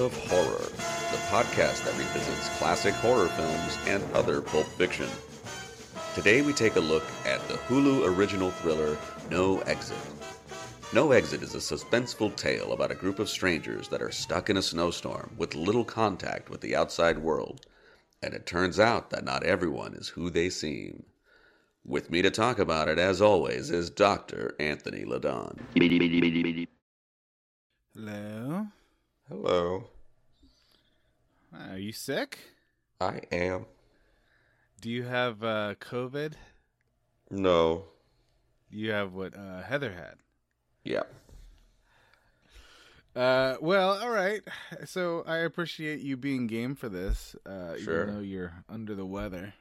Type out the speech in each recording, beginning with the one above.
of Horror, the podcast that revisits classic horror films and other pulp fiction. Today we take a look at the Hulu original thriller No Exit. No Exit is a suspenseful tale about a group of strangers that are stuck in a snowstorm with little contact with the outside world, and it turns out that not everyone is who they seem. With me to talk about it, as always, is Dr. Anthony Ladon. Hello. Hello. Are you sick? I am. Do you have uh, COVID? No. You have what uh, Heather had. Yeah. Uh, well, all right. So I appreciate you being game for this, uh, Sure. even though you're under the weather.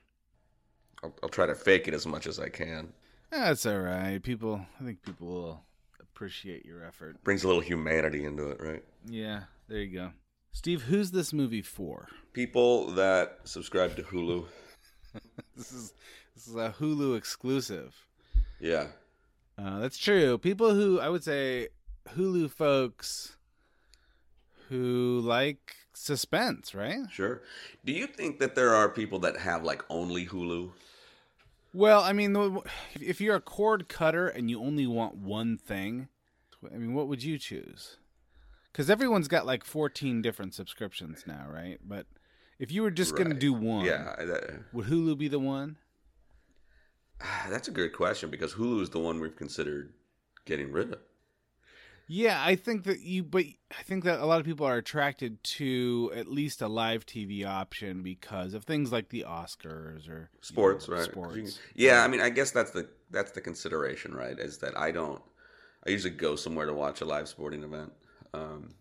I'll, I'll try to fake it as much as I can. That's all right. People, I think people will appreciate your effort. Brings a little humanity into it, right? Yeah, there you go. Steve, who's this movie for? People that subscribe to Hulu. This is this is a Hulu exclusive. Yeah. Uh, that's true. People who I would say Hulu folks who like suspense, right? Sure. Do you think that there are people that have like only Hulu? Well, I mean, if you're a cord cutter and you only want one thing, I mean, what would you choose? Because everyone's got like 14 different subscriptions now, right? But if you were just going to do one, Yeah. That- uh, would Hulu be the one? that's a good question because Hulu is the one we've considered getting rid of. Yeah, I think that you, but I think that a lot of people are attracted to at least a live TV option because of things like the Oscars or Sports, you know, right? Sports. Yeah, I mean, I guess that's the that's the consideration, right? Is that I don't. I usually go somewhere to watch a live sporting event. Um,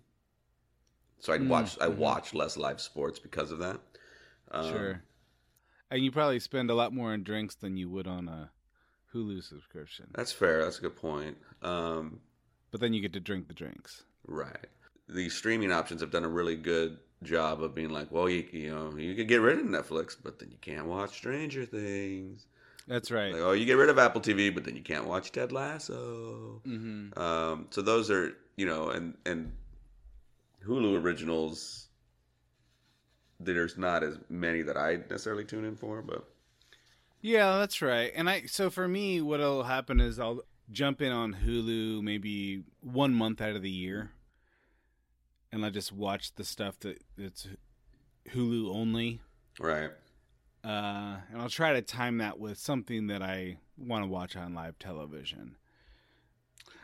so I Mm, watch I watch less live sports because of that. Um, Sure. And you probably spend a lot more on drinks than you would on a Hulu subscription. That's fair. That's a good point. Um, But then you get to drink the drinks. right. The streaming options have done a really good job of being like, well, you you know, you could get rid of Netflix, but then you can't watch Stranger Things. That's right. Like, oh, you get rid of Apple TV, but then you can't watch Ted Lasso. hmm Um, so those are you know, and and Hulu originals. There's not as many that I necessarily tune in for, but Yeah, that's right. And I so for me, what'll happen is I'll jump in on Hulu maybe one month out of the year, and I just watch the stuff that it's Hulu only. right, Uh, and I'll try to time that with something that I want to watch on live television.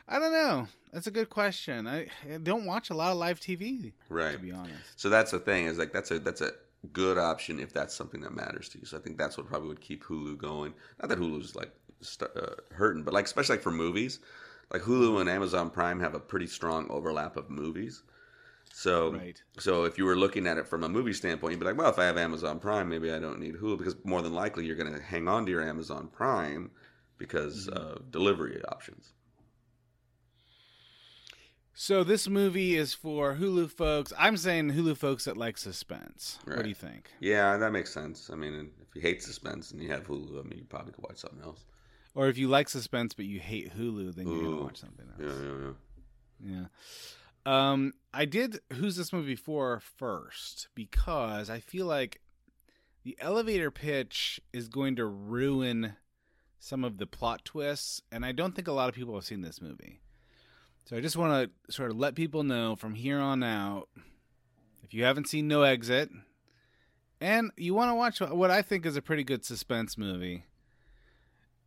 I don't know. That's a good question. I, I don't watch a lot of live TV, right. to be honest. So that's the thing is like that's a that's a good option if that's something that matters to you. So I think that's what probably would keep Hulu going. Not that Hulu's like st- uh, hurting, but like especially like for movies, like Hulu and Amazon Prime have a pretty strong overlap of movies. So Right. so if you were looking at it from a movie standpoint, you'd be like, well, if I have Amazon Prime, maybe I don't need Hulu because more than likely you're going to hang on to your Amazon Prime because mm-hmm. of delivery options. So this movie is for Hulu folks. I'm saying Hulu folks that like suspense. What do you think? Yeah, that makes sense. I mean, if you hate suspense and you have Hulu, I mean, you probably could watch something else. Or if you like suspense but you hate Hulu, then you're Ooh. gonna watch something else. Yeah, yeah, yeah. Um, I did Who's This Movie For first because I feel like the elevator pitch is going to ruin some of the plot twists, and I don't think a lot of people have seen this movie. So I just want to sort of let people know from here on out if you haven't seen No Exit and you want to watch what I think is a pretty good suspense movie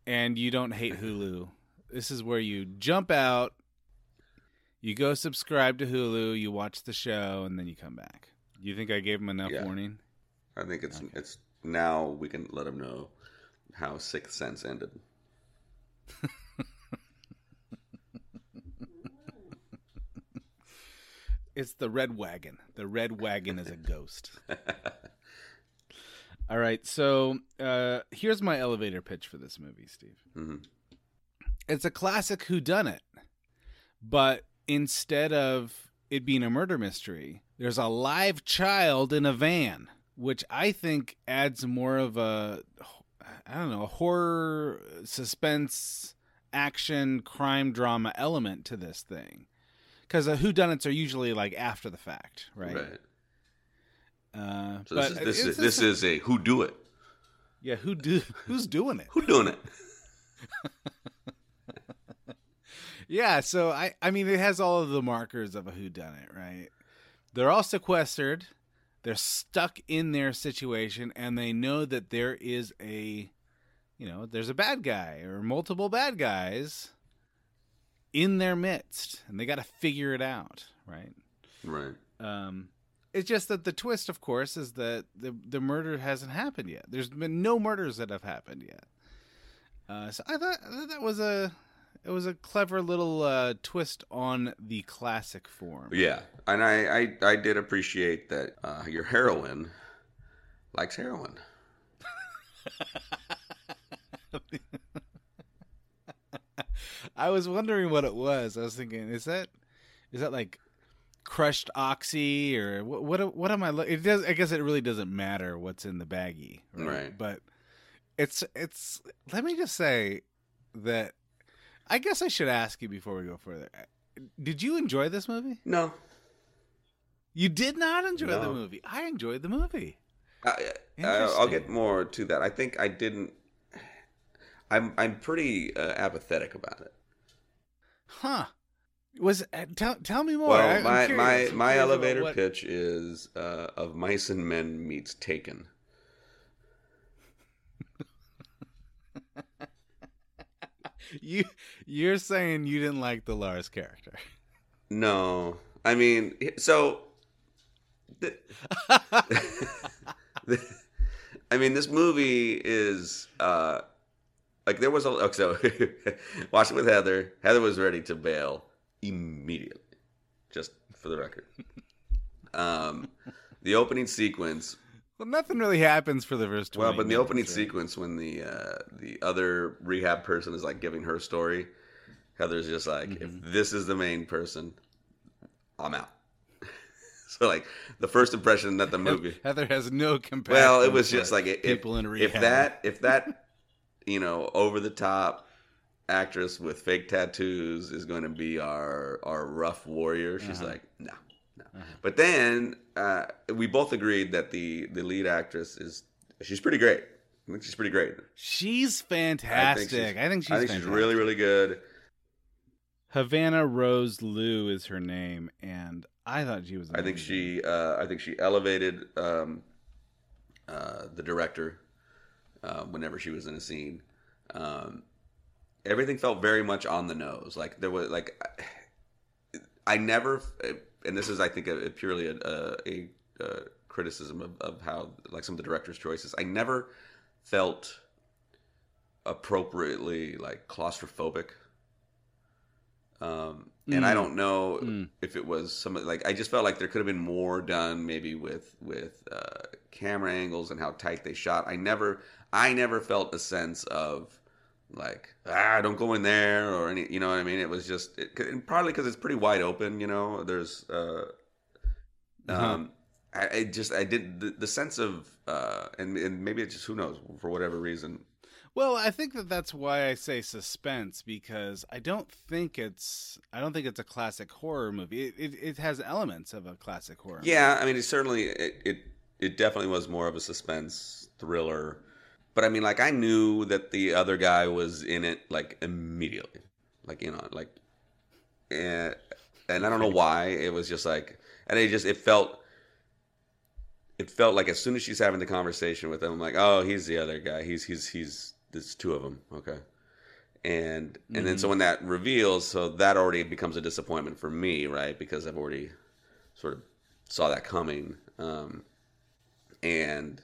and you don't hate Hulu, this is where you jump out, you go subscribe to Hulu, you watch the show, and then you come back. You think I gave him enough Yeah. warning? I think it's it's now we can let him know how Sixth Sense ended. It's the red wagon. The red wagon is a ghost. All right, so uh, here's my elevator pitch for this movie, Steve. Mm-hmm. It's a classic whodunit, but instead of it being a murder mystery, there's a live child in a van, which I think adds more of a, I don't know, horror, suspense, action, crime drama element to this thing. Because uh, whodunits are usually like after the fact, right? Right. Uh, So this is this is this is a who do it? yeah. Who do who's doing it? Who doing it? Yeah, so I I mean it has all of the markers of a whodunit, right? They're all sequestered. They're stuck in their situation and they know that there is a you know, there's a bad guy or multiple bad guys in their midst and they got to figure it out, right? Right. Um it's just that the twist of course is that the the murder hasn't happened yet. There's been no murders that have happened yet. Uh, so I thought, I thought that was a it was a clever little uh, twist on the classic form. Yeah, and I I, I did appreciate that uh, your heroine likes heroin. I was wondering what it was. I was thinking, is that is that like crushed oxy or what? What, what am I? Lo- it does. I guess it really doesn't matter what's in the baggie, right? Right. But it's it's. Let me just say that I guess I should ask you before we go further. Did you enjoy this movie? No, You did not enjoy the movie. I enjoyed the movie. I, I, I'll get more to that. I think I didn't. I'm I'm pretty uh, apathetic about it. Huh? Was uh, tell tell me more. Well, I- my my my elevator what- pitch is uh, of Mice and Men meets Taken. You you're saying you didn't like the Lars character. No, I mean, so. I mean, this movie is uh, like there was a okay, so watched it with Heather. Heather was ready to bail immediately, just for the record. Um, the opening sequence Well, nothing really happens for the first. 20 Well, but in the minutes, opening right? sequence, when the uh, the other rehab person is like giving her story, Heather's just like, Mm-hmm. if this is the main person, I'm out. so like the first impression that the movie, Heather has no compassion. well, it was just like if, people in rehab. if that if that you know over the top actress with fake tattoos is going to be our our rough warrior, she's Uh-huh. like, no, no. But then uh, we both agreed that the the lead actress is she's pretty great. I think she's pretty great. she's fantastic. I think she's. I think she's fantastic. really really good. Havana Rose Liu is her name, and I thought she was. I think she uh, I think she elevated um, uh, the director uh, whenever she was in a scene. Um, everything felt very much on the nose. Like there was like I never, and this is I think a, a purely a, a, a criticism of, of how like some of the director's choices. I never felt appropriately like claustrophobic. Um, and I Mm. don't know Mm. if it was some like I just felt like there could have been more done maybe with with uh, camera angles and how tight they shot. I never I never felt a sense of like ah don't go in there or any you know what I mean. It was just it, and probably because it's pretty wide open. You know, there's uh, Uh-huh. um, I, I just I did the, the sense of uh, and and maybe it's just who knows for whatever reason. Well, I think that that's why I say suspense because I don't think it's I don't think it's a classic horror movie. It it, it has elements of a classic horror. Yeah, I mean, it certainly it, it it definitely was more of a suspense thriller. But I mean, like I knew that the other guy was in it like immediately, like you know, like, and and I don't know why it was just like, and it just it felt. It felt like as soon as she's having the conversation with him, I'm like, oh, he's the other guy. He's he's he's there's two of them. Okay. And and then so when that reveals, so that already becomes a disappointment for me, right? Because I've already sort of saw that coming. Um, and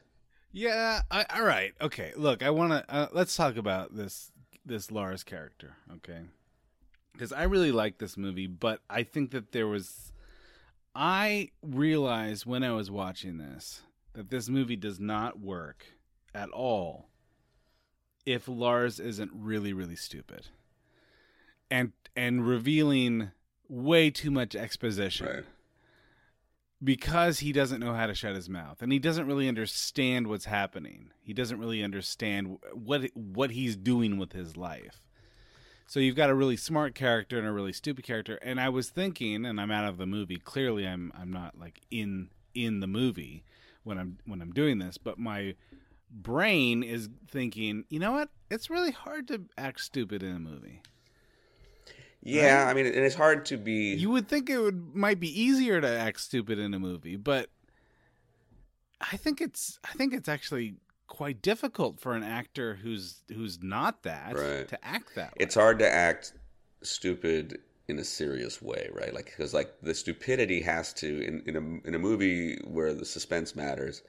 Yeah, I, all right. Okay. Look, I want to uh, let's talk about this this Lars character, okay? Cuz I really like this movie, but I think that there was I realized when I was watching this that this movie does not work at all if Lars isn't really really stupid. And and revealing way too much exposition right, because he doesn't know how to shut his mouth and he doesn't really understand what's happening. He doesn't really understand what what he's doing with his life. So you've got a really smart character and a really stupid character and I was thinking and I'm out of the movie. Clearly I'm I'm not like in in the movie when I'm when I'm doing this, but my brain is thinking, "You know what? It's really hard to act stupid in a movie." Yeah, I mean, and it's hard to be. You would think it would might be easier to act stupid in a movie, but I think it's I think it's actually quite difficult for an actor who's who's not that Right. to act that way. it's hard to act stupid in a serious way, right? Like because like the stupidity has to in in a in a movie where the suspense matters,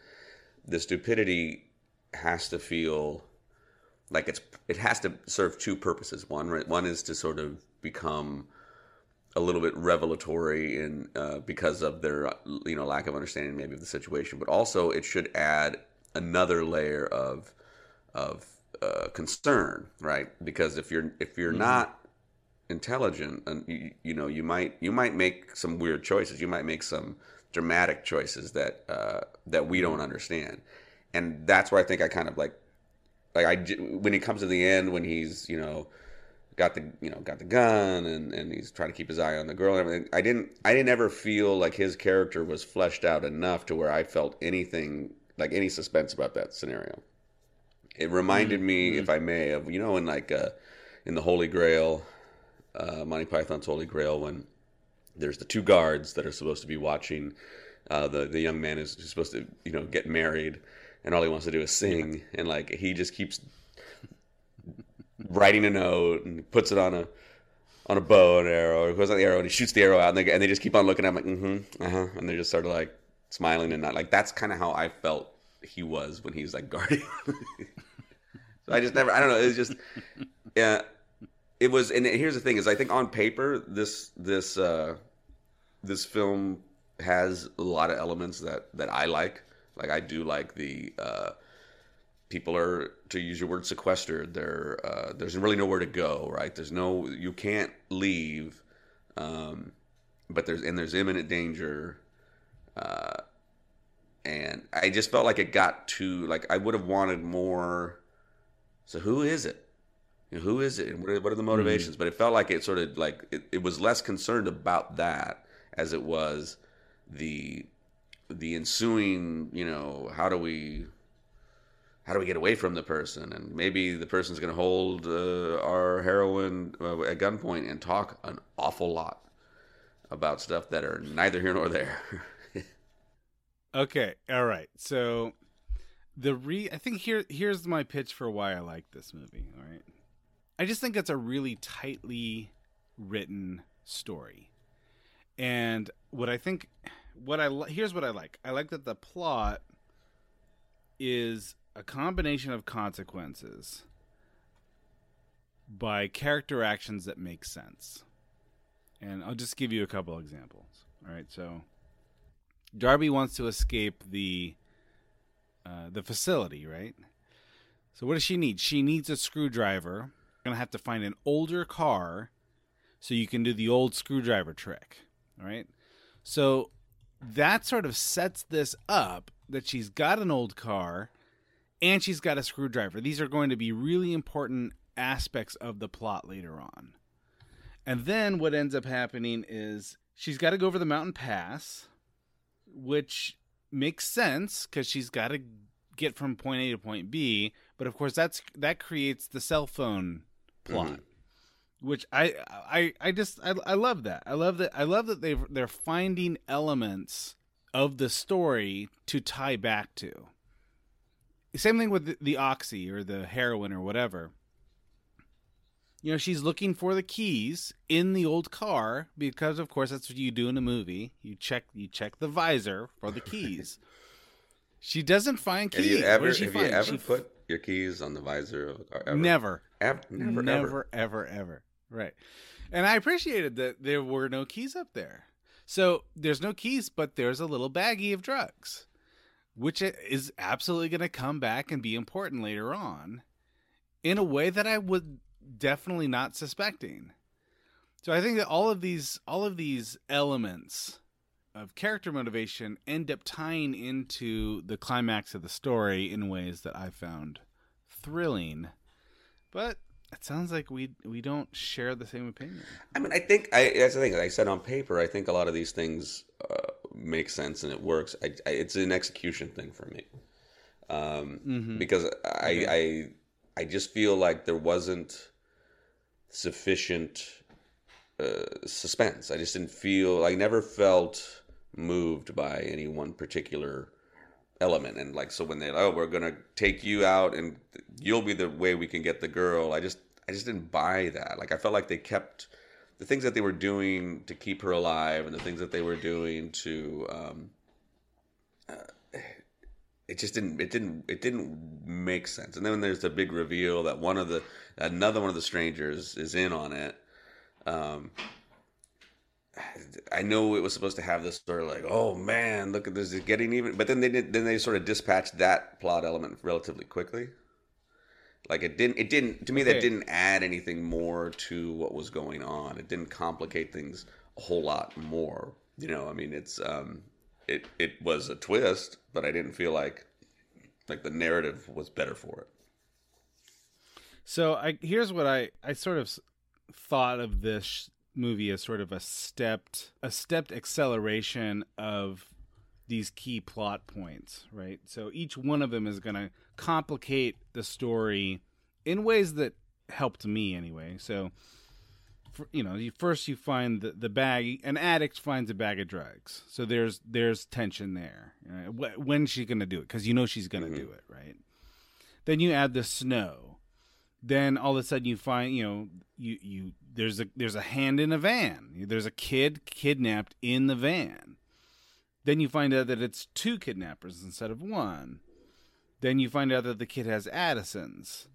the stupidity has to feel like it's it has to serve two purposes. One right, one is to sort of become a little bit revelatory in uh, because of their you know lack of understanding maybe of the situation, but also it should add another layer of of uh, concern, right? Because if you're if you're not intelligent, and you, you know you might you might make some weird choices. You might make some dramatic choices that uh, that we don't understand, and that's where I think I kind of like like I when it comes to the end when he's you know got the you know got the gun and and he's trying to keep his eye on the girl and everything. I didn't I didn't ever feel like his character was fleshed out enough to where I felt anything like any suspense about that scenario. It reminded me, if I may, of you know in like uh, in the Holy Grail, uh, Monty Python's Holy Grail, when there's the two guards that are supposed to be watching. Uh, the the young man is supposed to you know get married, and all he wants to do is sing, and like he just keeps writing a note and puts it on a on a bow and arrow, or goes on the arrow and he shoots the arrow out, and they and they just keep on looking at him like mm-hmm, uh huh, and they're just sort of like smiling and not like that's kind of how I felt he was when he was like guarding. so I just never I don't know it was just yeah it was and here's the thing is I think on paper this this uh this film has a lot of elements that that I like like I do like the uh people are to use your word sequestered. Uh there's really nowhere to go right? There's no you can't leave um but there's and there's imminent danger uh and I just felt like it got too like I would have wanted more so who is it? You know, who is it? And what are, what are the motivations? But it felt like it sort of like it, it was less concerned about that as it was the the ensuing you know how do we how do we get away from the person and maybe the person's going to hold uh, our heroine uh, at gunpoint and talk an awful lot about stuff that are neither here nor there Okay, all right. So the re I think here here's my pitch for why I like this movie, all right? I just think it's a really tightly written story. And what I think what I here's what I like. I like that the plot is a combination of consequences by character actions that make sense. And I'll just give you a couple examples. All right, so Darby wants to escape the uh, the facility, right? So what does she need? She needs a screwdriver. Gonna have to find an older car so you can do the old screwdriver trick. All right. So that sort of sets this up that she's got an old car and she's got a screwdriver. These are going to be really important aspects of the plot later on. And then what ends up happening is she's got to go over the mountain pass, which makes sense because she's got to get from point A to point B. But of course, that's that creates the cell phone plot, Mhm. which I I I just I, I love that. I love that. I love that they they're finding elements of the story to tie back to. Same thing with the, the oxy or the heroin or whatever. You know, she's looking for the keys in the old car because, of course, that's what you do in a movie. You check you check the visor for the keys. she doesn't find Have keys. you what ever have find? you ever She put your keys on the visor of a car? Ever? never, Ever, never, never, ever. ever, ever. Right. And I appreciated that there were no keys up there. So there's no keys, but there's a little baggie of drugs, which is absolutely going to come back and be important later on in a way that I would definitely not suspecting. So I think that all of these all of these elements of character motivation end up tying into the climax of the story in ways that I found thrilling. But it sounds like we we don't share the same opinion. I mean, I think I, that's the thing. Like I said on paper, I think a lot of these things uh, make sense and it works. I, I, it's an execution thing for me, um, Mhm. because I, I I just feel like there wasn't sufficient uh, suspense. I just didn't feel. I never felt moved by any one particular element and like so when they oh we're gonna take you out and you'll be the way we can get the girl i just i just didn't buy that like i felt like they kept the things that they were doing to keep her alive and the things that they were doing to um uh, it just didn't it didn't it didn't make sense and then there's the big reveal that one of the another one of the strangers is in on it um I know it was supposed to have this sort of like, oh man, look at this, it's getting even. But then they did, then they sort of dispatched that plot element relatively quickly. Like it didn't, it didn't to me that didn't add anything more to what was going on. It didn't complicate things a whole lot more. You know, I mean, it's um, it it was a twist, but I didn't feel like like the narrative was better for it. So I here's what I I sort of thought of this movie as sort of a stepped a stepped acceleration of these key plot points, right? So each one of them is going to complicate the story in ways that helped me anyway. So for, you know, you first you find the, the bag an addict finds a bag of drugs. So there's there's tension there. Wh- When's she going to do it? Cuz you know she's going to mm-hmm. do it, right? Then you add the snow then all of a sudden you find you know you you there's a there's a hand in a van there's a kid kidnapped in the van then you find out that it's two kidnappers instead of one. Then you find out that the kid has addison's.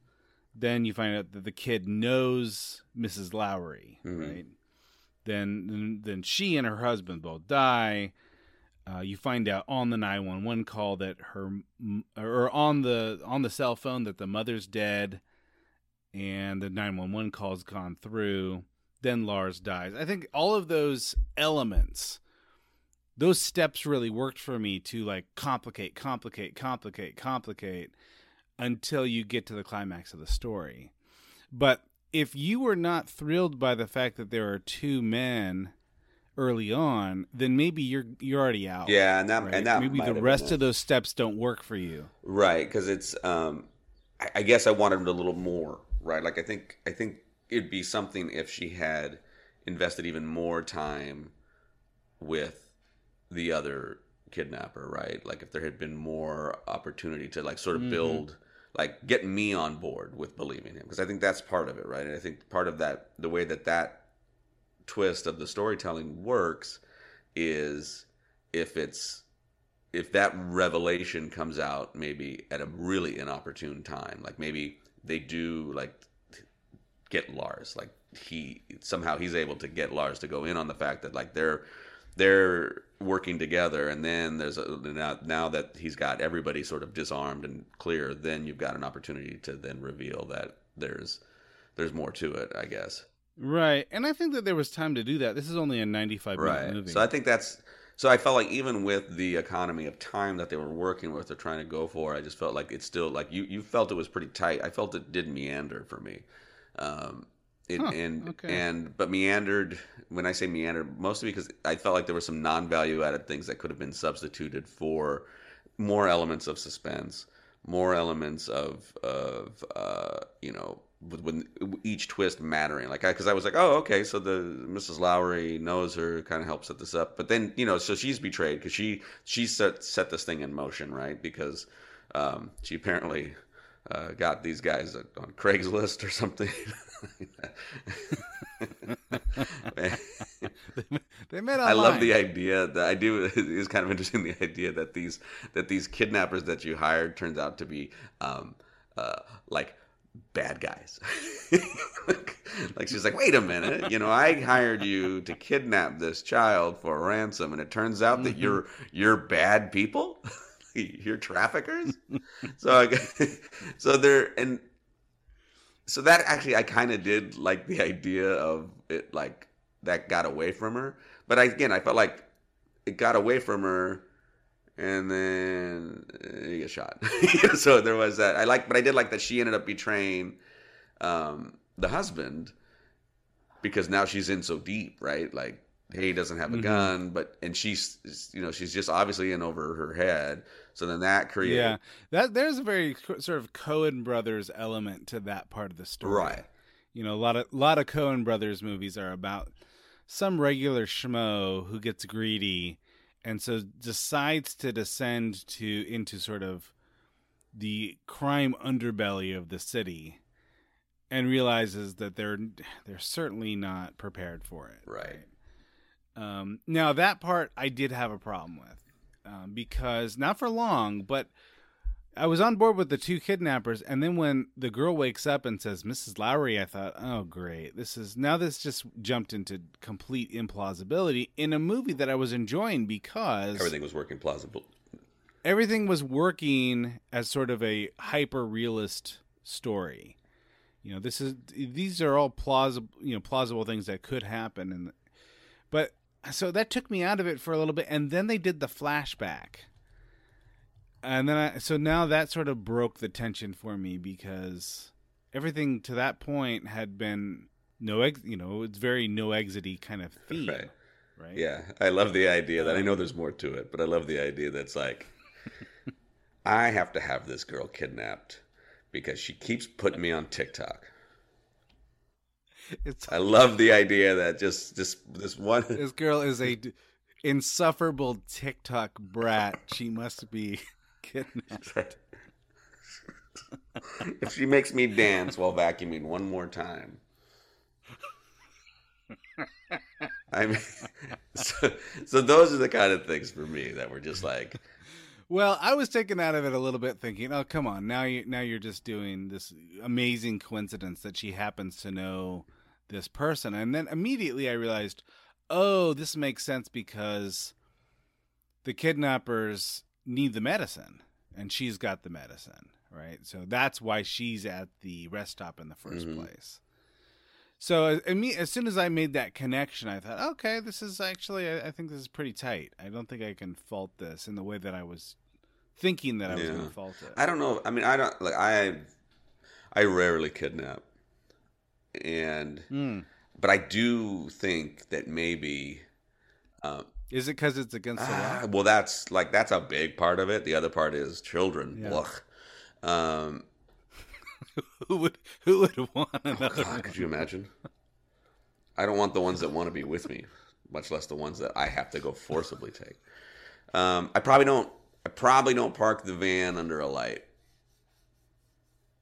Then you find out that the kid knows mrs lowry Mhm. right? Then then then she and her husband both die. Uh, you find out on the 911 call that her or on the on the cell phone that the mother's dead and the 911 call's gone through. Then lars dies. I think all of those elements those steps really worked for me to like complicate complicate complicate complicate until you get to the climax of the story but if you were not thrilled by the fact that there are two men early on then maybe you're you're already out Yeah, and that right? and that maybe the rest of those steps don't work for you Right, because it's. Um, I, I guess I wanted a little more. Right, like I think I think it'd be something if she had invested even more time with the other kidnapper. Right, like if there had been more opportunity to like sort of Mhm. build, like get me on board with believing him, because I think that's part of it. Right, and I think part of that, the way that that twist of the storytelling works, is if it's if that revelation comes out maybe at a really inopportune time like maybe they do like get lars like he somehow he's able to get lars to go in on the fact that like they're they're working together and then there's a now, now that he's got everybody sort of disarmed and clear then you've got an opportunity to then reveal that there's there's more to it i guess right and i think that there was time to do that this is only a 95 minute right movie so i think that's So I felt like even with the economy of time that they were working with or trying to go for, I just felt like it's still like you you felt it was pretty tight. I felt it did meander for me. Um, it, Huh, and okay. and but meandered when I say meandered, mostly because I felt like there were some non-value added things that could have been substituted for more elements of suspense, more elements of of uh, you know with, with each twist mattering. Like because I, was like, oh okay, so the Mrs. Lowry knows her, kind of helps set this up, but then you know so she's betrayed because she she set set this thing in motion, right? Because um, she apparently. Uh, got these guys on Craigslist or something. they met online. I love the idea. The idea is kind of interesting. The idea that these that these kidnappers that you hired turns out to be um, uh, like bad guys. like, like she's like, wait a minute, you know, I hired you to kidnap this child for a ransom, and it turns out that you're you're bad people. you're traffickers. so I, so they're and so that actually I kind of did like the idea of it like that got away from her. But I, again, I felt like it got away from her, and then he gets shot. so there was that. I like, but I did like that she ended up betraying um, the husband because now she's in so deep, right? Like he doesn't have a Mhm. gun, but and she's you know she's just obviously in over her head. So then that created Yeah, that there's a very sort of Coen brothers element to that part of the story. right. You know, a lot of a lot of Coen brothers movies are about some regular schmo who gets greedy and so decides to descend to into sort of the crime underbelly of the city and realizes that they're they're certainly not prepared for it. Right. Um, now that part I did have a problem with um, because not for long, but I was on board with the two kidnappers, and then when the girl wakes up and says "Mrs. Lowry," I thought, "Oh, great! This is now this just jumped into complete implausibility in a movie that I was enjoying because Everything was working plausible. everything was working as sort of a hyper realist story. You know, this is these are all plausible, you know, plausible things that could happen, and but so that took me out of it for a little bit, and then they did the flashback, and then I so now that sort of broke the tension for me because everything to that point had been no ex, you know, it's very no exity kind of theme, Right. right? Yeah, I love the idea that I know there's more to it, but I love the idea that's like, I have to have this girl kidnapped because she keeps putting me on TikTok. It's I love the idea that just just this one. this girl is a d- insufferable TikTok brat. She must be kidnapped. if she makes me dance while vacuuming one more time. I mean, so, so those are the kind of things for me that were just like, Well, I was taken out of it a little bit, thinking, "Oh, come on! Now you now you're just doing this amazing coincidence that she happens to know this person," and then immediately I realized, "Oh, this makes sense because the kidnappers need the medicine, and she's got the medicine, right? So that's why she's at the rest stop in the 1st Mhm. place." So as, me, as soon as I made that connection, I thought, okay, this is actually, I, I think this is pretty tight. I don't think I can fault this in the way that I was thinking that I was going to fault it. I don't know. I mean, I don't like I, I rarely kidnap, and Mm. but I do think that maybe, um, Is it because it's against the ah, law? well, that's like that's a big part of it. The other part is children. Yeah. Ugh. Um, who would who would want another? God, could you imagine? I don't want the ones that want to be with me, much less the ones that I have to go forcibly take. Um, I probably don't. I probably don't park the van under a light.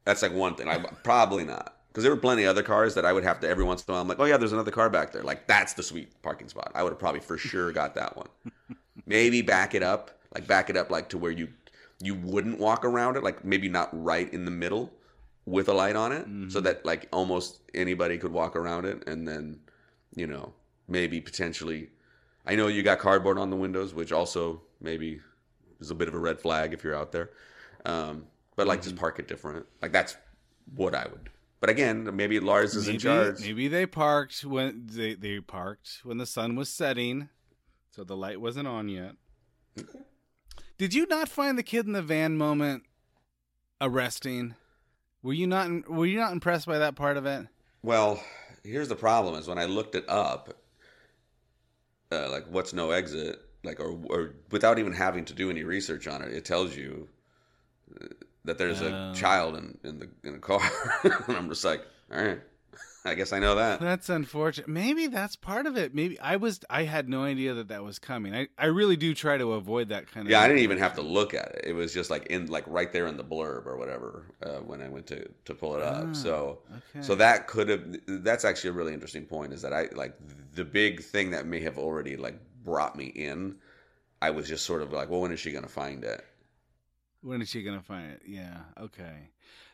That's like one thing. I probably not because there were plenty of other cars that I would have to every once in a while. I'm like, oh yeah, there's another car back there. Like that's the sweet parking spot. I would have probably for sure got that one. maybe back it up, like back it up, like to where you you wouldn't walk around it, like maybe not right in the middle with a light on it, so that like almost anybody could walk around it, and then you know maybe potentially. I know you got cardboard on the windows, which also maybe is a bit of a red flag if you're out there. Um, but like just park it different. Like that's what I would. But again, maybe Lars is in charge. maybe they parked when they they parked when the sun was setting, So the light wasn't on yet. Did you not find the kid in the van moment arresting? Were you not were you not impressed by that part of it? Well, here's the problem: is when I looked it up, uh, like what's no exit, like or, or without even having to do any research on it, it tells you uh, that there's Oh. a child in in the in the car, and I'm just like, all right, I guess I know that. That's unfortunate. Maybe that's part of it. Maybe I was I had no idea that that was coming. I, I really do try to avoid that kind of Yeah, I didn't even have to look at it. It was just like in like right there in the blurb or whatever uh, when I went to to pull it up. Ah, so okay. so that could have that's actually a really interesting point is that I like the big thing that may have already like brought me in. I was just sort of like, well, when is she going to find it? When is she gonna find it? Yeah. Okay.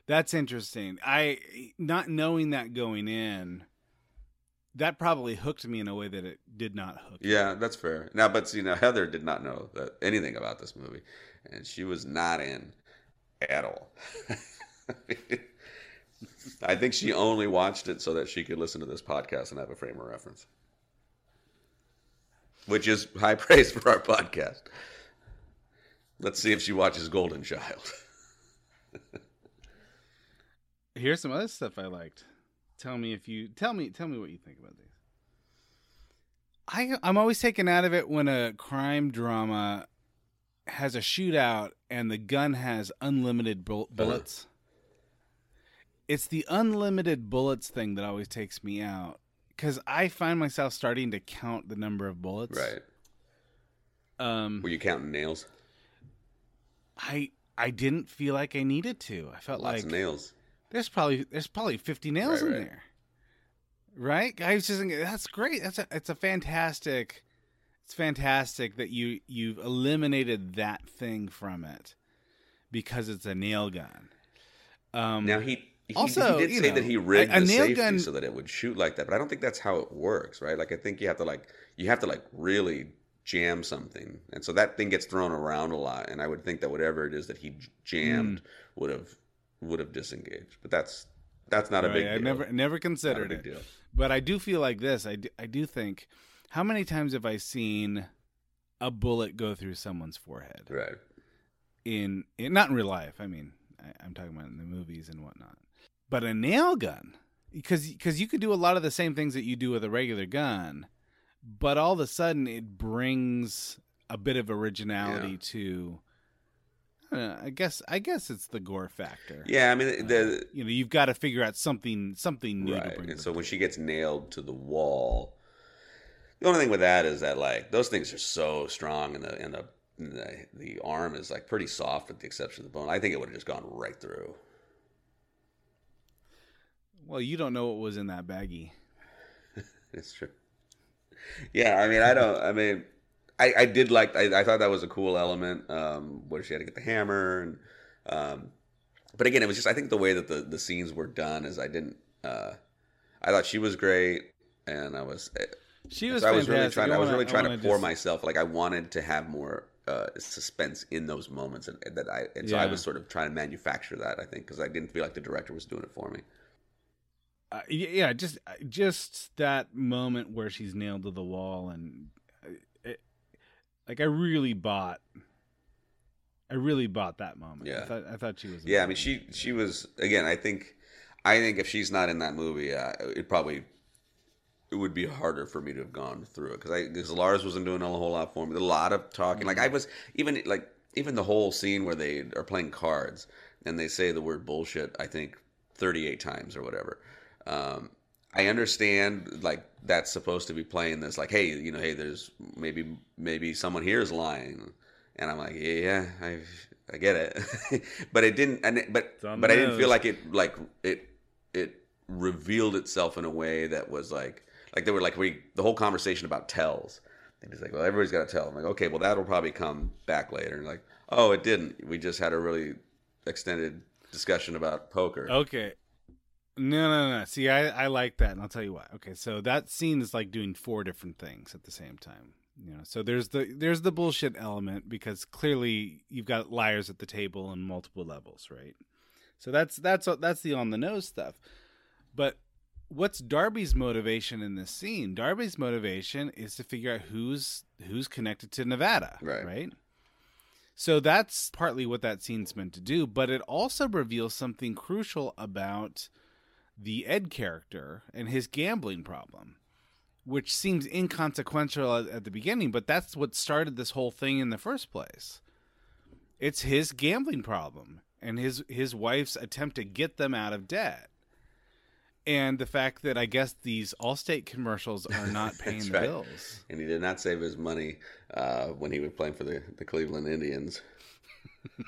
That's interesting. I eh, not knowing that going in, that probably hooked me in a way that it did not hook. me. Yeah, that's fair. Now, but you know, Heather did not know that anything about this movie, and she was not in at all. I think she only watched it so that she could listen to this podcast and have a frame of reference, which is high praise for our podcast. Let's see if she watches Golden Child. Here's some other stuff I liked. Tell me if you tell me tell me what you think about these. I I'm always taken out of it when a crime drama has a shootout and the gun has unlimited bull- bullets. It's the unlimited bullets thing that always takes me out cuz I find myself starting to count the number of bullets. Right? Um Were you counting nails? I I didn't feel like I needed to. I felt Lots like of nails. there's probably there's probably 50 nails Right, in right. there right i was just thinking that's great that's a it's a fantastic it's fantastic that you you've eliminated that thing from it because it's a nail gun um Now he. He, Also, he did say know, that he rigged a- a the nail safety gun- so that it would shoot like that, but I don't think that's how it works, right? Like I think you have to like you have to like really jam something, and so that thing gets thrown around a lot. And I would think that whatever it is that he jammed Hmm. would have would have disengaged, but that's that's not a right, big. i deal. never never considered it deal. but i do feel like this I do, I do think how many times have i seen a bullet go through someone's forehead Right. in, in not in real life. I mean, I, I'm talking about in the movies and whatnot. But a nail gun, because because you could do a lot of the same things that you do with a regular gun, but all of a sudden it brings a bit of originality Yeah. to. I, know, I guess I guess it's the gore factor. Yeah, I mean the uh, You know, you've got to figure out something something new to right, bring. and so when she gets nailed to the wall, the only thing with that is that like those things are so strong, and the and the and the, the arm is like pretty soft with the exception of the bone. I think it would have just gone right through. well, you don't know what was in that baggie. It's true. Yeah, I mean, I don't. I mean, I, I did like. I, I thought that was a cool element. Um, where she had to get the hammer, and um, but again, it was just. I think the way that the the scenes were done is I didn't. Uh, I thought she was great, and I was. She was. so I was really trying. I was really trying to wanna pour just- myself. Like I wanted to have more uh, suspense in those moments, and, and that I. And so I was sort of trying to manufacture that. I think because I didn't feel like the director was doing it for me. Uh, yeah, just just that moment where she's nailed to the wall, and uh, it, like I really bought, I really bought that moment. Yeah. I thought, I thought she was. Yeah, I mean, she she was again. I think, I think if she's not in that movie, uh, it probably it would be harder for me to have gone through it because I because Lars wasn't doing a whole lot for me. A lot of talking. Like I was even like even the whole scene where they are playing cards and they say the word bullshit. I think thirty eight times or whatever. Um, I understand like that's supposed to be playing this like hey you know hey there's maybe maybe someone here is lying. And I'm like yeah I I get it. But it didn't and it, but on but the I didn't feel like it like it it revealed itself in a way that was like like they were like we the whole conversation about tells. And he's like well everybody's got to tell. I'm like okay well that'll probably come back later. And like oh it didn't. We just had a really extended discussion about poker. Okay. No, no, no. See, I, I like that, and I'll tell you why. Okay, so that scene is like doing four different things at the same time. You know, so there's the there's the bullshit element because clearly you've got liars at the table on multiple levels, right? So that's that's that's the on the nose stuff. But what's Darby's motivation in this scene? Darby's motivation is to figure out who's who's connected to Nevada, Right. Right. So that's partly what that scene's meant to do, but it also reveals something crucial about the Ed character and his gambling problem, which seems inconsequential at, at the beginning, but that's what started this whole thing in the first place. It's his gambling problem and his his wife's attempt to get them out of debt. And the fact that I guess these Allstate commercials are not paying the right. bills. And he did not save his money uh, when he was playing for the, the Cleveland Indians.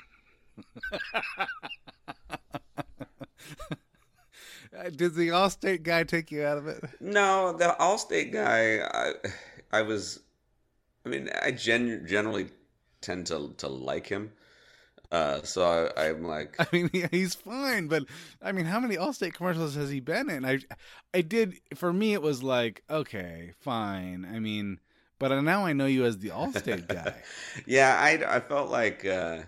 Uh, Did the Allstate guy take you out of it? No, the Allstate guy, I, I was, I mean, I gen- generally tend to to like him. Uh, so I, I'm like, I mean, he- he's fine, but I mean, how many Allstate commercials has he been in? I, I did. For me, it was like, okay, fine. I mean, but now I know you as the Allstate guy. yeah, I, I felt like, uh,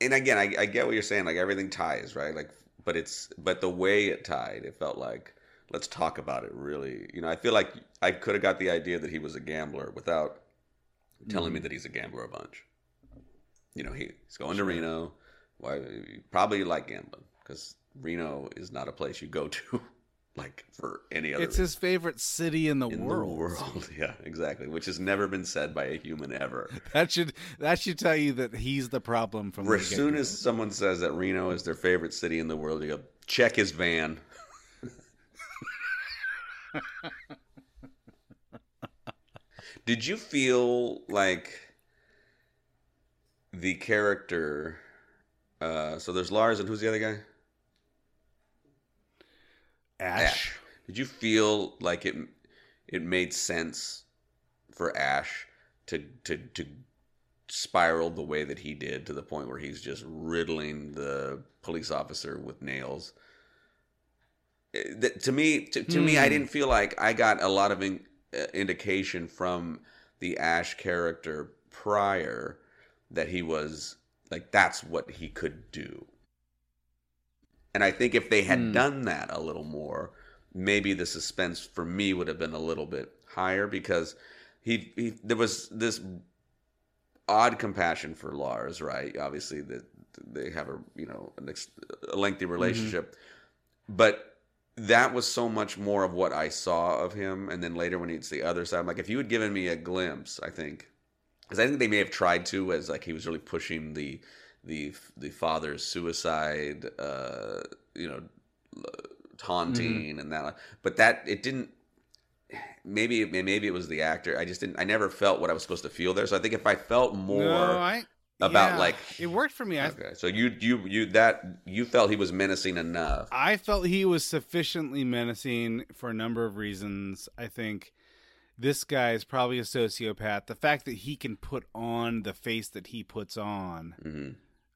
and again, I, I get what you're saying. Like everything ties, right? Like, but it's but the way it tied, it felt like let's talk about it. Really, you know, I feel like I could have got the idea that he was a gambler without telling me mm. that he's a gambler a bunch. You know, he, he's going to Reno. Why? Probably like gambling because Reno is not a place you go to, like for any other. It's his favorite city in the in world. the world. Yeah, exactly. Which has never been said by a human ever. That should that should tell you that he's the problem from As soon as someone says that Reno is their favorite city in the world, you go check his van. Did you feel like the character? Uh, so there's Lars, and who's the other guy? Ash. Did you feel like it it made sense for Ash to to to spiral the way that he did to the point where he's just riddling the police officer with nails? Eh, that- To me, to, to me, I Hmm. didn't feel like I got a lot of in, uh, indication from the Ash character prior that he was like that's what he could do. And I think if they had Hmm. done that a little more, maybe the suspense for me would have been a little bit higher because he, he there was this odd compassion for Lars, right? Obviously that they have a you know an ex- a lengthy relationship, but that was so much more of what I saw of him. And then later when it's the other side, I'm like, if you had given me a glimpse, I think because I think they may have tried to as like he was really pushing the the the father's suicide, uh, you know, taunting and that, but that it didn't. Maybe maybe it was the actor. I just didn't. I never felt what I was supposed to feel there. So I think if I felt more No, I, about, yeah, like- it worked for me. I, okay, so you you you that you felt he was menacing enough. I felt he was sufficiently menacing for a number of reasons. I think this guy is probably a sociopath. The fact that he can put on the face that he puts on hmm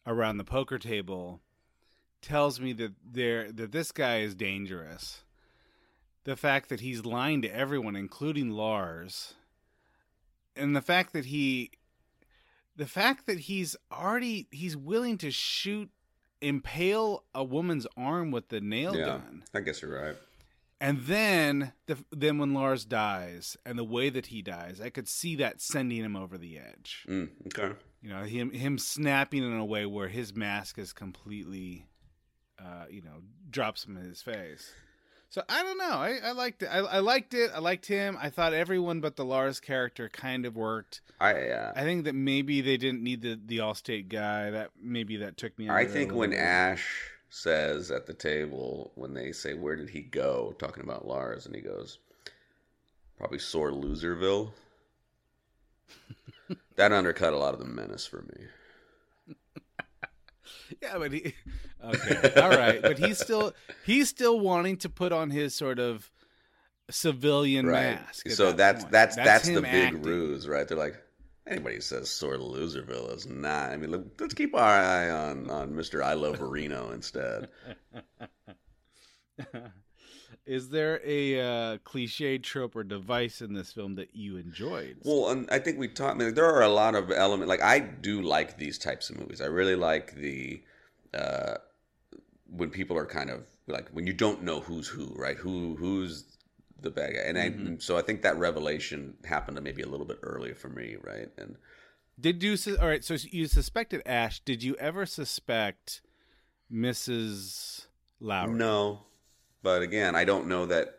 around the poker table tells me that there that this guy is dangerous. The fact that he's lying to everyone, including Lars, and the fact that he, the fact that he's already he's willing to shoot, impale a woman's arm with the nail Yeah, gun, I guess you're right. and then the then when Lars dies and the way that he dies, I could see that sending him over the edge. Mm, okay. You know, him him snapping in a way where his mask is completely, uh, you know, drops him in his face. So I don't know. I, I liked it. I, I liked it. I liked him. I thought everyone but the Lars character kind of worked. I uh, I think that maybe they didn't need the the Allstate guy. That maybe that took me. I of it a think when bit. Ash says at the table when they say where did he go talking about Lars and he goes probably sore loserville that undercut a lot of the menace for me Yeah, but he okay, all right, but he's still he's still wanting to put on his sort of civilian right mask. so that that's point. that's that's, the big acting. ruse right they're like anybody who says sore loserville is not i mean look, let's keep our eye on on mr i love reno instead Is there a uh, cliche trope or device in this film that you enjoyed? Well, and I think we talked. I mean, there are a lot of elements. Like I do like these types of movies. I really like the uh, when people are kind of like when you don't know who's who, right? Who who's the bad guy, and Mm-hmm. I so I think that revelation happened to maybe a little bit earlier for me, right? And Did you? All right. So you suspected Ash. Did you ever suspect Mrs. Lowry? no, but again, I don't know that.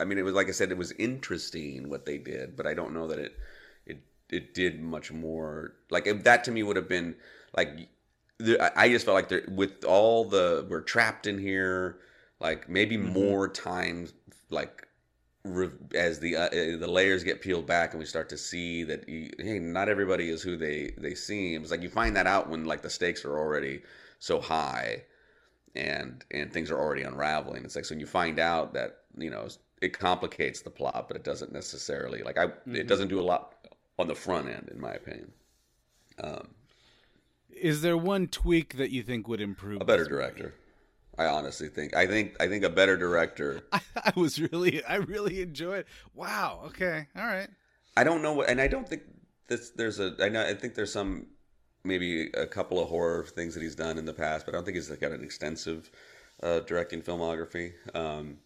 I mean, it was like I said, it was interesting what they did, but I don't know that it it it did much more. Like if that to me would have been like I- just felt like there with all the we're trapped in here, like maybe more times like as the uh, uh, the layers get peeled back and we start to see that you, hey, not everybody is who they they seem. It's like you find that out when like the stakes are already so high and and things are already unraveling. It's like so when you find out that you know it complicates the plot, but it doesn't necessarily like I it doesn't do a lot on the front end, in my opinion. Um, Is there one tweak that you think would improve? a better movie? director, I honestly think. I think I think a better director. I, I was really, I really enjoyed. Wow. Okay. All right. I don't know what, and I don't think this. There's a. I know. I think there's some, maybe a couple of horror things that he's done in the past, but I don't think he's got an extensive uh, directing filmography. Um,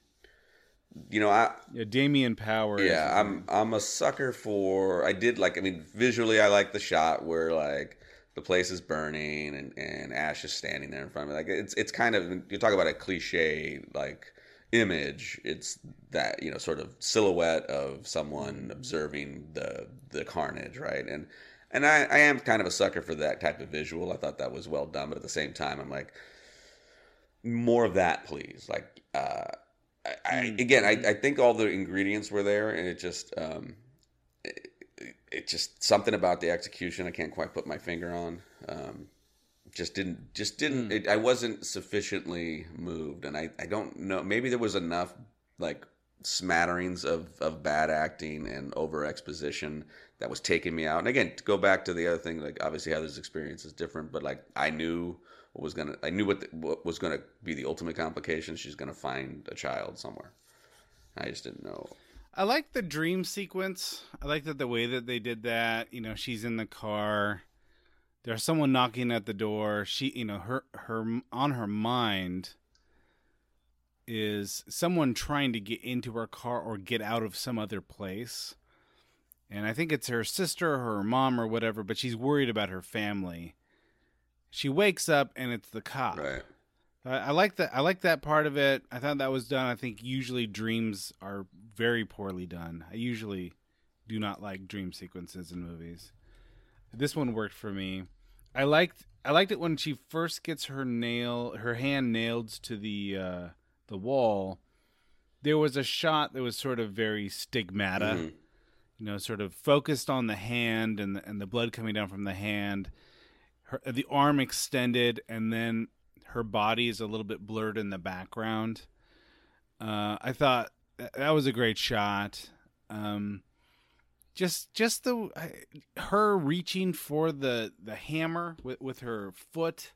you know, I Yeah. Damien Power. yeah, I'm I'm a sucker for. I did like. I mean, visually, I like the shot where like the place is burning and and Ash is standing there in front of me. Like it's it's kind of you talk about a cliche like image. It's that you know sort of silhouette of someone observing the the carnage, right? And and I, I am kind of a sucker for that type of visual. I thought that was well done, but at the same time, I'm like more of that, please. Like. uh I, I, again, I, I think all the ingredients were there, and it just, um, it, it just something about the execution I can't quite put my finger on. Um, just didn't, just didn't. It, I wasn't sufficiently moved, and I, I don't know. Maybe there was enough like smatterings of of bad acting and over exposition that was taking me out. And again, to go back to the other thing, like obviously Heather's experience is different, but like I knew what was gonna, I knew what the, what was gonna be the ultimate complication. She's gonna find a child somewhere. I just didn't know. I like the dream sequence. I like that the way that they did that. You know, she's in the car. There's someone knocking at the door. She, you know, her her on her mind is someone trying to get into her car or get out of some other place. And I think it's her sister or her mom or whatever, but she's worried about her family. She wakes up and it's the cop. Right. I, I like that. I like that part of it. I thought that was done. I think usually dreams are very poorly done. I usually do not like dream sequences in movies. This one worked for me. I liked. I liked it when she first gets her nail, her hand nailed to the uh, the wall. There was a shot that was sort of very stigmata, Mhm. You know, sort of focused on the hand and the, and the blood coming down from the hand. Her the arm extended, and then her body is a little bit blurred in the background. Uh, I thought that, was a great shot. Um, just just the her reaching for the the hammer with with her foot.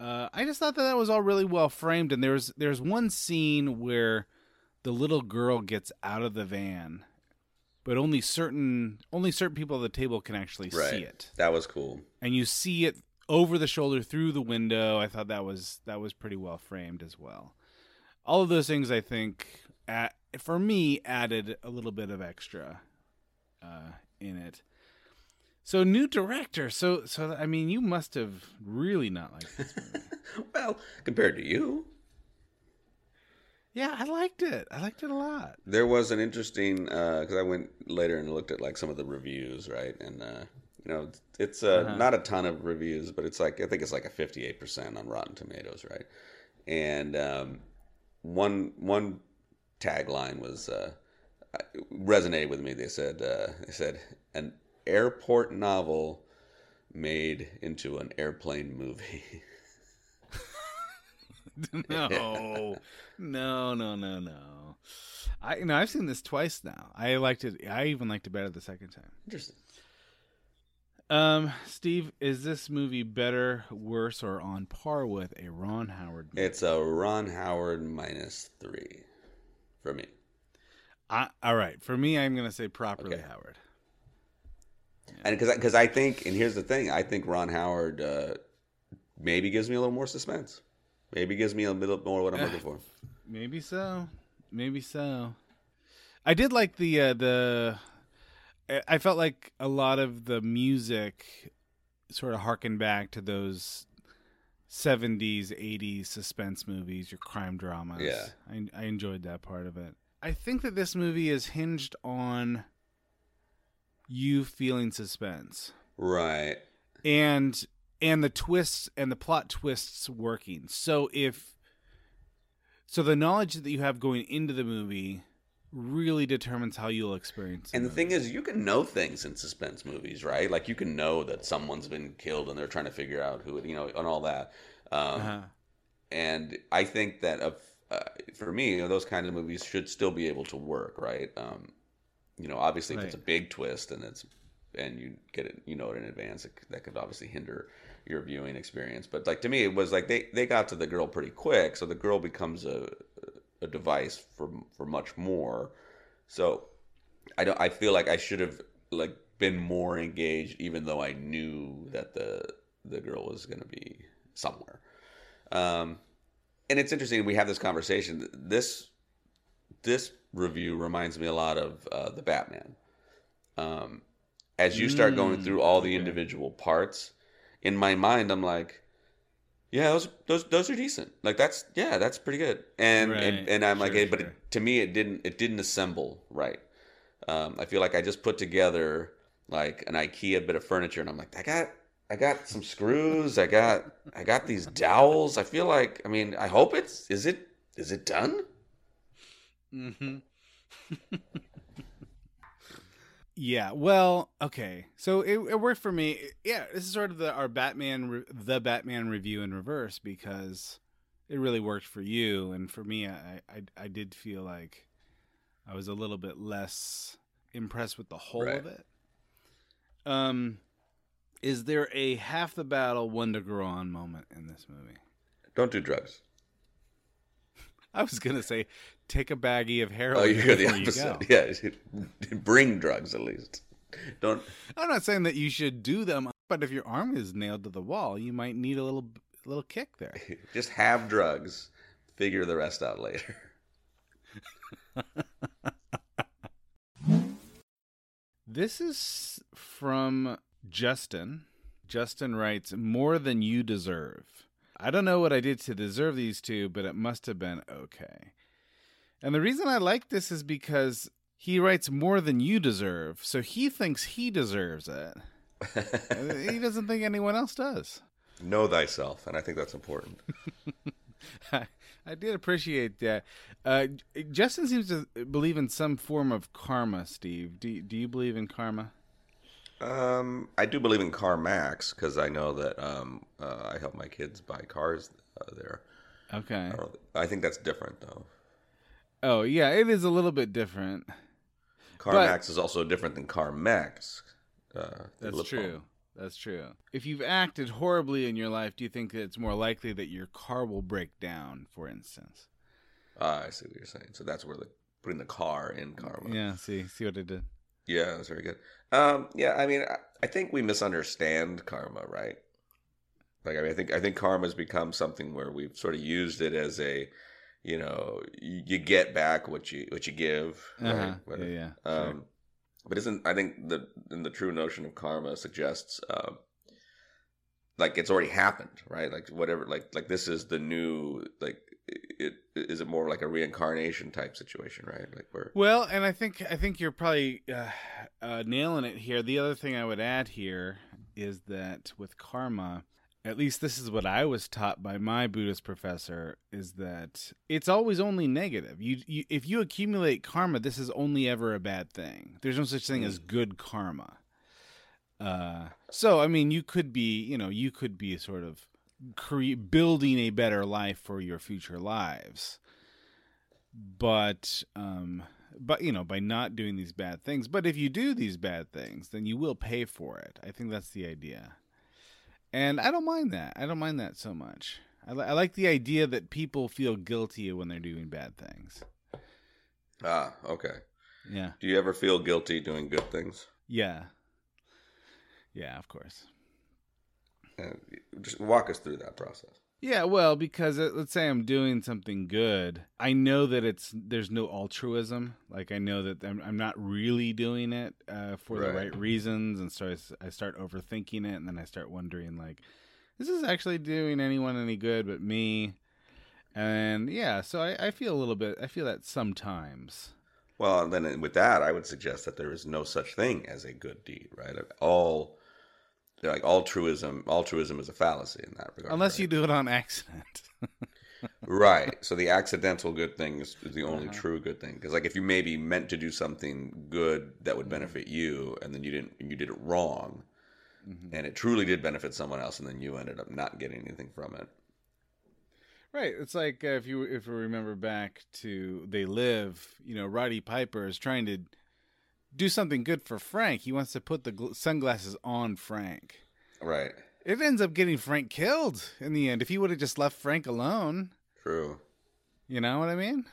Uh, I just thought that that was all really well framed, and there's there's one scene where the little girl gets out of the van, but only certain only certain people at the table can actually Right. see it That was cool. and you see it over the shoulder through the window. I thought that was that was pretty well framed as well. All of those things, I think, at, for me, added a little bit of extra uh, in it. So new director. So so I mean, you must have really not liked this movie. Well, compared to you, yeah, I liked it. I liked it a lot. there was an interesting because I went later and looked at like some of the reviews, right? And uh, you know, it's uh, Uh-huh. not a ton of reviews, but it's like I think it's like a fifty-eight percent on Rotten Tomatoes, right? And um, one one tagline was uh, resonated with me. They said uh, they said an airport novel made into an airplane movie. no, no, no, no, no. I you know I've seen this twice now. I liked it. I even liked it better the second time. Interesting. Um, Steve, is this movie better, worse, or on par with a Ron Howard? movie? It's a Ron Howard minus three for me. I, all right, for me, I'm gonna say properly Okay. Howard. And because because I think, and here's the thing, I think Ron Howard uh, maybe gives me a little more suspense. Maybe gives me a little more what I'm looking for. Maybe so. Maybe so. I did like the uh, the. I- felt like a lot of the music sort of harkened back to those 70s, 80s suspense movies, your crime dramas. Yeah. I, I enjoyed that part of it. I think that this movie is hinged on you feeling suspense Right. and and the twists and the plot twists working. So if so the knowledge that you have going into the movie really determines how you'll experience And the thing is, you can know things in suspense movies, right? Like you can know that someone's been killed and they're trying to figure out who, it, you know, and all that. Um, Uh-huh. And I think that of, uh, for me, you know, those kind of movies should still be able to work, right? Um, you know, obviously, if it's a big twist and it's and you get it, you know it in advance, it, that could obviously hinder your viewing experience. But like to me, it was like they they got to the girl pretty quick, so the girl becomes a a device for for much more. So I don't. I feel like I should have like been more engaged, even though I knew that the the girl was going to be somewhere. Um, and it's interesting. We have this conversation. This this review reminds me a lot of uh, the Batman. Um, as you start going Mm, through all the individual parts, in my mind, I'm like, yeah, those those those are decent. Like that's yeah, that's pretty good. And Right. and, and I'm like, Sure, but it, to me, it didn't it didn't assemble right. Um, I feel like I just put together like an IKEA bit of furniture, and I'm like, I got I got some screws, I got I got these dowels. I feel like, I mean, I hope it's is it is it done? Mm-hmm. yeah. Well, okay. So it, it worked for me. Yeah, this is sort of the our Batman re- the Batman review in reverse because it really worked for you, and for me, I I, I did feel like I was a little bit less impressed with the whole Right. of it. Um, is there a half the battle one to grow on moment in this movie? Don't do drugs. I was gonna say, take a baggie of heroin Oh, you hear the before you opposite. Yeah, bring drugs at least. Don't. I'm not saying that you should do them, but if your arm is nailed to the wall, you might need a little little kick there. Just have drugs. Figure the rest out later. This is from Justin. Justin writes, "More than you deserve." I don't know what I did to deserve these two, but it must have been okay. And the reason I like this is because he writes more than you deserve, so he thinks he deserves it. He doesn't think anyone else does. know thyself, and I think that's important. I did appreciate that. Uh, Justin seems to believe in some form of karma. Steve, do do you believe in karma? Um, I do believe in CarMax because I know that um, uh, I help my kids buy cars uh, there. Okay. I, I think that's different though. Oh yeah, it is a little bit different. CarMax is also different than CarMax. Uh, That's true. That's true. If you've acted horribly in your life, do you think that it's more likely that your car will break down, for instance? Ah, I see what you're saying. So that's where the putting the car in karma. Yeah. See, see what I did. Yeah, that's very good. Um, yeah, I mean, I, I think we misunderstand karma, right? Like, I mean, I think I think karma has become something where we've sort of used it as a, you know, you, you get back what you what you give. Uh-huh. Right? Yeah, yeah. sure. Um, but isn't I think the in the true notion of karma suggests uh, like it's already happened, right? Like whatever, like like this is the new like it is it more like a reincarnation type situation, right? Like where Well, and I think I think you're probably uh, uh, nailing it here. The other thing I would add here is that with karma, at least this is what I was taught by my Buddhist professor, is that it's always only negative. You, you if you accumulate karma, this is only ever a bad thing. There's no such thing as good karma. Uh, so I mean, you could be, you know, you could be sort of cre- building a better life for your future lives but um but you know by not doing these bad things but if you do these bad things then you will pay for it i think that's the idea and i don't mind that i don't mind that so much i, li- I like the idea that people feel guilty when they're doing bad things ah okay. yeah Do you ever feel guilty doing good things? yeah yeah of course Uh, just walk us through that process. Yeah, well, because uh, let's say I'm doing something good, I know that it's there's no altruism. Like I know that I'm, I'm not really doing it uh, for the Right. right reasons, and so I start overthinking it, and then I start wondering like, is this actually doing anyone any good but me? And yeah, so I, I feel a little bit. I feel that sometimes. Well, then with that, I would suggest that there is no such thing as a good deed, right? All like altruism, altruism is a fallacy in that regard. Unless right? you do it on accident. right. So the accidental good thing is, is the only Uh-huh. true good thing. Because like if you maybe meant to do something good that would benefit you, and then you didn't, you did it wrong, Mm-hmm. and it truly did benefit someone else, and then you ended up not getting anything from it. Right. It's like uh, if you if we remember back to They Live, you know, Roddy Piper is trying to do something good for Frank. He wants to put the gl- sunglasses on Frank. Right. It ends up getting Frank killed in the end. If he would have just left Frank alone, True. you know what I mean?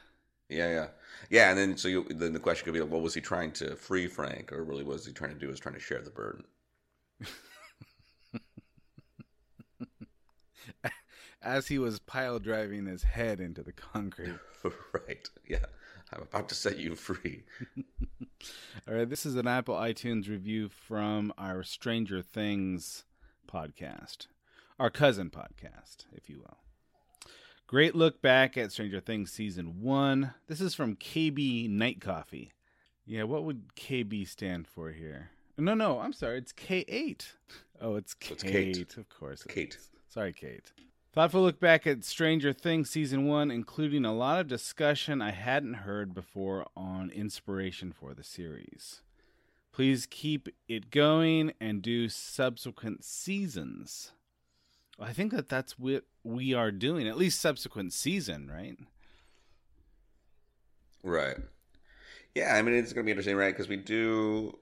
Yeah, yeah, yeah. And then so you, then the question could be, like, well, was he trying to free Frank, or really was he trying to do is trying to share the burden? As he was pile driving his head into the concrete. right. Yeah. I'm about to set you free. All right, this is an Apple iTunes review from our Stranger Things podcast, our cousin podcast, if you will. Great look back at Stranger Things season one. This is from KB Night Coffee. Yeah, what would KB stand for here? No, no, I'm sorry, it's K8. Oh, it's Kate, it's Kate. of course. Kate. Sorry, Kate. Thoughtful look back at Stranger Things season one, including a lot of discussion I hadn't heard before on inspiration for the series. Please keep it going and do subsequent seasons. I think that that's what we are doing, at least subsequent season, right? Right. Yeah, I mean it's going to be interesting, right? Because we do,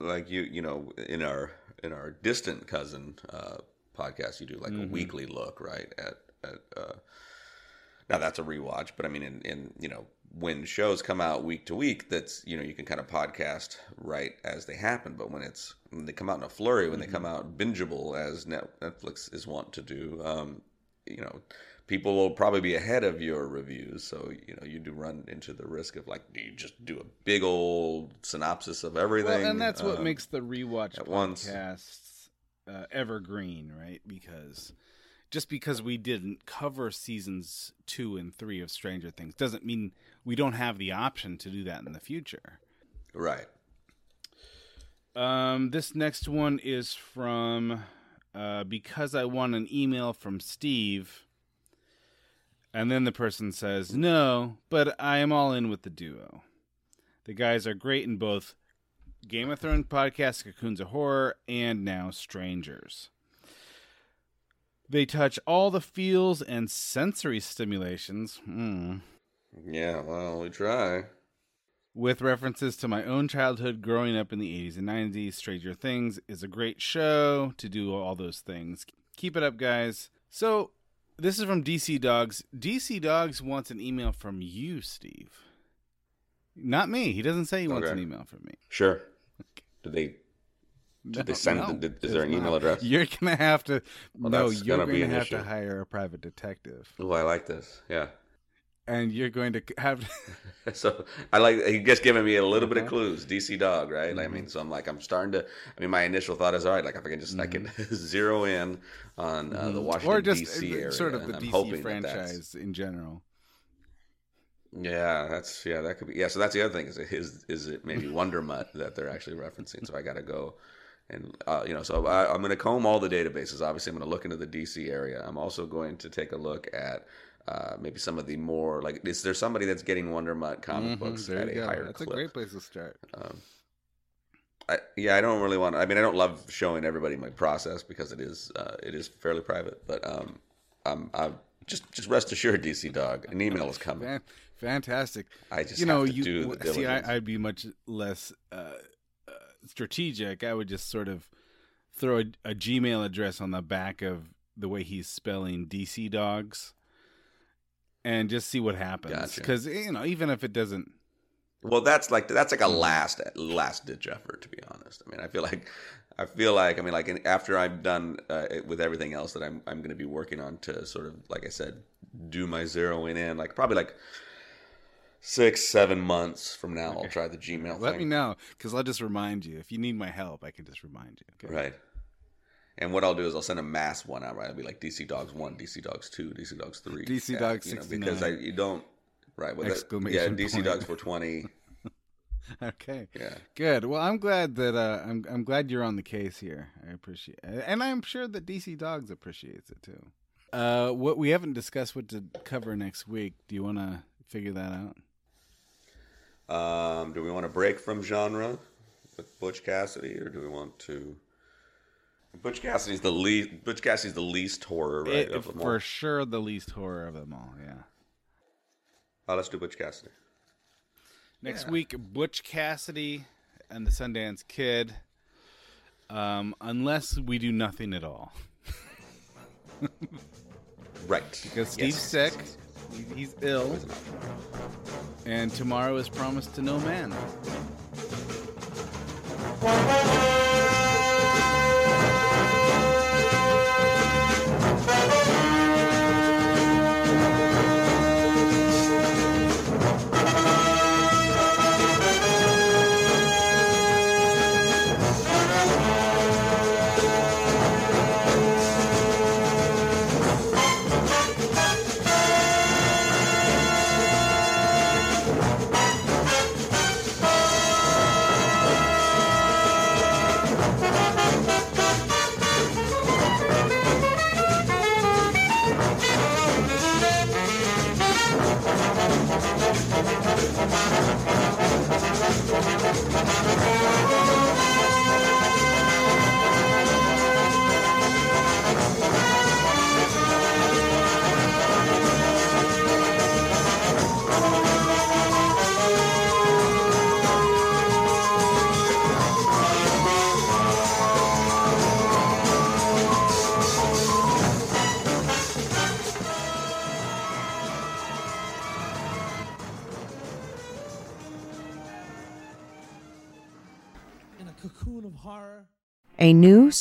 like you, you know, in our in our distant cousin uh, podcast, you do like a weekly look, right? At at uh, now that's a rewatch, but I mean, in in you know when shows come out week to week, that's you know you can kind of podcast right as they happen. But when it's when they come out in a flurry, when they come out bingeable as Netflix is wont to do, um, you know, people will probably be ahead of your reviews. So you know you do run into the risk of like, do you just do a big old synopsis of everything? Well, and that's what Um, makes the rewatch at once. Uh, evergreen, right? Because just because we didn't cover seasons two and three of Stranger Things doesn't mean we don't have the option to do that in the future. right. Um, this next one is from uh, because I want an email from Steve, and then the person says no, but I am all in with the duo. The guys are great in both Game of Thrones podcast, Cocoons of Horror, and now Strangers. They touch all the feels and sensory stimulations. Hmm Yeah. Well, we try. with references to my own childhood growing up in the 80s and 90s. Stranger Things is a great show to do all those things. Keep it up, guys. So, this is from DC Dogs. DC Dogs wants an email from you, Steve. Not me. He doesn't say he wants Okay. an email from me. Sure. Did they? Did they send the- did- is there an email not. address? You're gonna have to. Well, no, you're gonna to have issue. to hire a private detective, Oh, I like this. Yeah. and you're going to have. So I like he just giving me a little bit of clues. DC dog, right? I mean, so I'm like, I'm starting to. I mean, my initial thought is, all right, like if I can just, I can zero in on uh, the Washington or just DC uh, area, sort of the DC hoping that franchise in general. Yeah, that's yeah, that could be yeah. So that's the other thing is it is is it maybe Wonder Mutt that they're actually referencing? So I got to go and uh, you know, so I, I'm going to comb all the databases. Obviously, I'm going to look into the DC area. I'm also going to take a look at uh, maybe some of the more like is there somebody that's getting Wonder Mutt comic Mhm, books at a go. higher That's clip? a great place to start. Um, I, yeah, I don't really want. I mean, I don't love showing everybody my process because it is uh, it is fairly private. But um, I'm, I'm just just rest assured, DC Dog, an email is coming. Fan, fantastic. I just you know, have to you see. I, I'd be much less uh, uh, strategic. I would just sort of throw a, a Gmail address on the back of the way he's spelling DC dogs, and just see what happens. Gotcha. Because you know, even if it doesn't, Well, that's like that's like a last last ditch effort, to be honest. I mean, I feel like I feel like I mean like after I'm done uh, with everything else that I'm I'm going to be working on to sort of like I said do my zeroing in like probably like six seven months from now I'll try the Gmail. Let thing. me know because I'll just remind you. If you need my help, I can just remind you. Okay. Right. And what I'll do is I'll send a mass one out. Right, it'll be like DC Dogs one, DC Dogs two, DC Dogs three, DC Dogs you know, because I you don't right with Exclamation yeah DC point. Dogs for twenty. Okay. Yeah. Good. Well, I'm glad that uh, I'm I'm glad you're on the case here. I appreciate, it. and I'm sure that DC Dogs appreciates it too. Uh, what we haven't discussed what to cover next week. Do you want to figure that out? Um, do we want to break from genre with Butch Cassidy, or do we want to? Butch Cassidy's the least. Butch Cassidy's the least horror, right? It- of them all. for sure, the least horror of them all. Yeah. Oh, let's do Butch Cassidy. Next week, Butch Cassidy and the Sundance Kid. Um, unless we do nothing at all, Right. because Steve's Yes. sick, he- he's ill, and tomorrow is promised to no man. in a